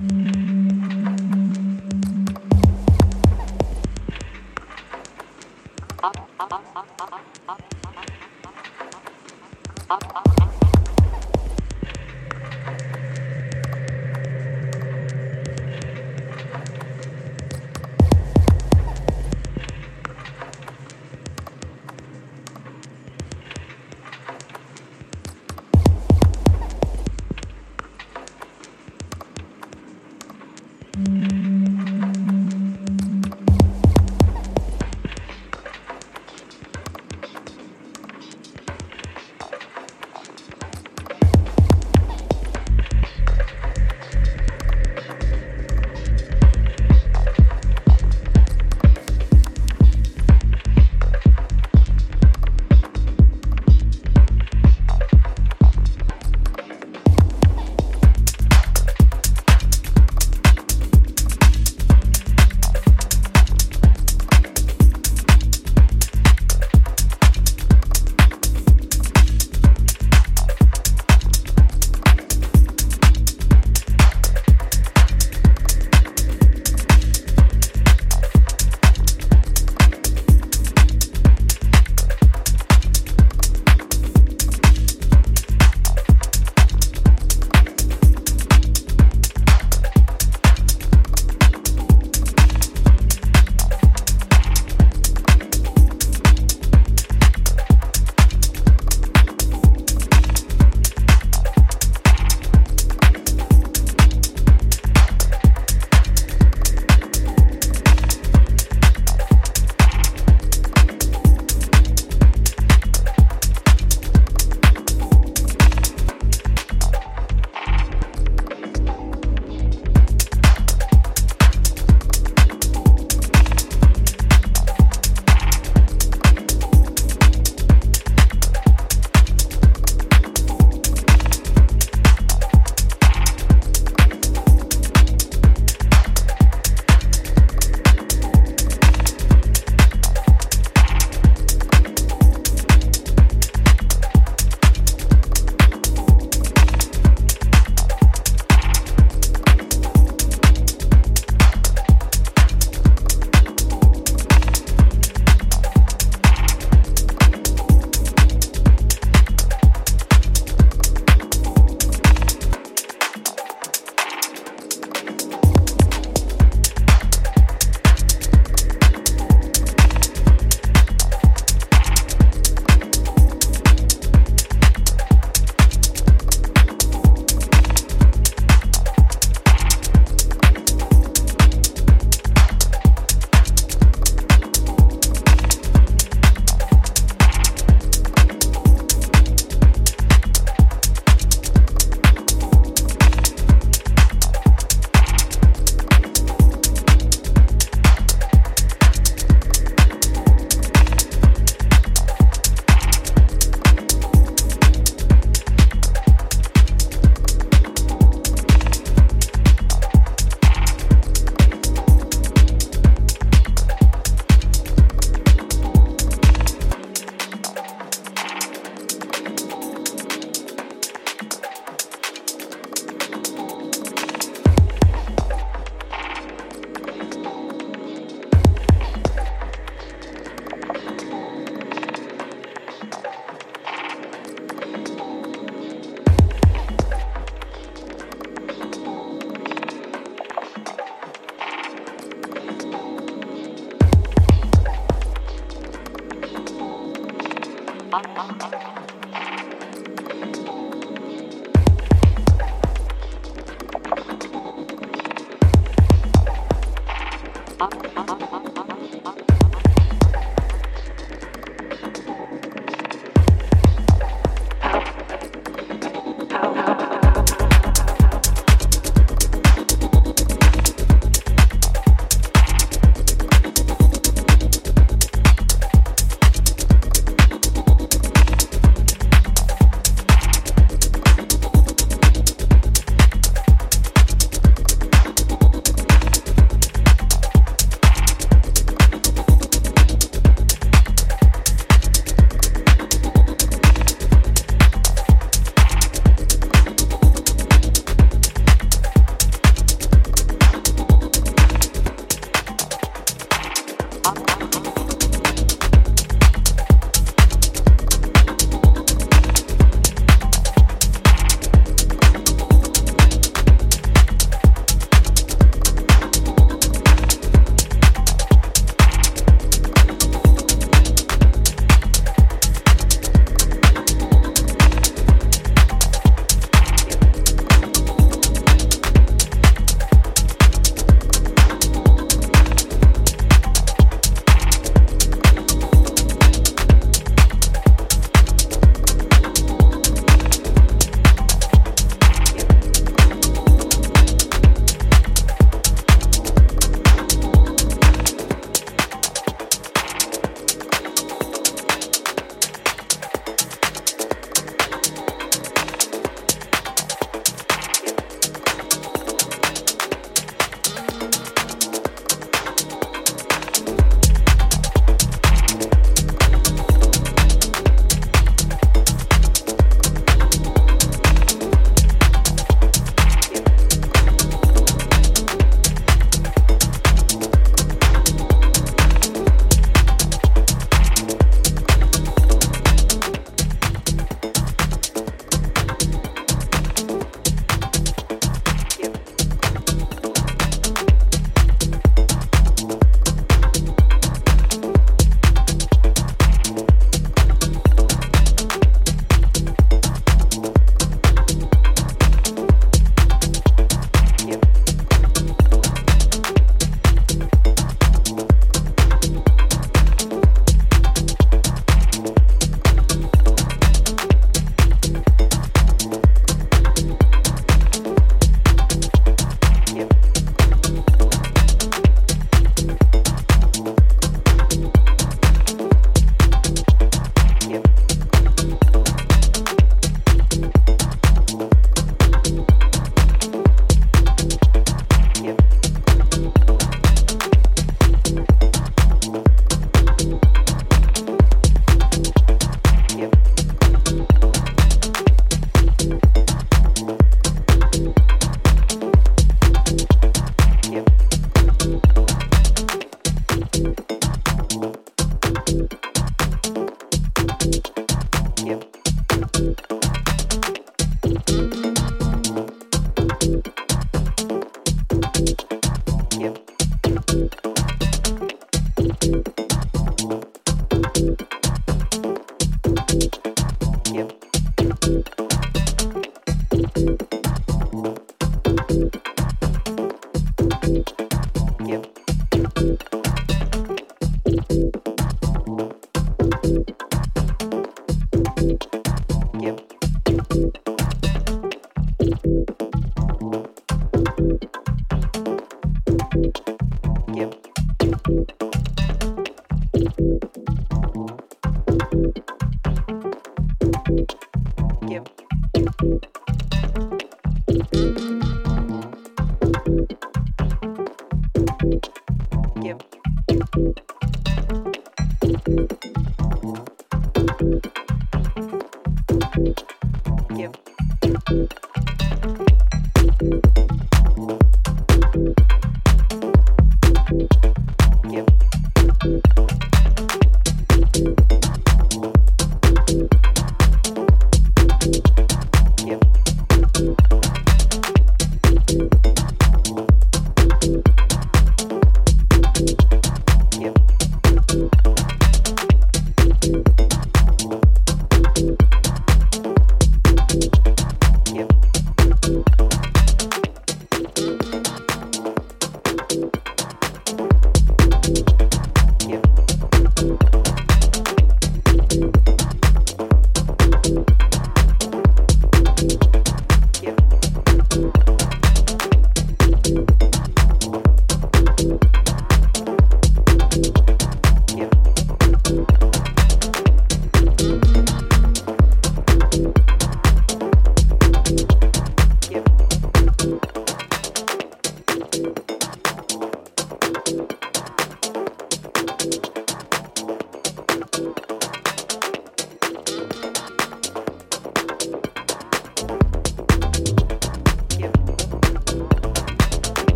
up, up, up.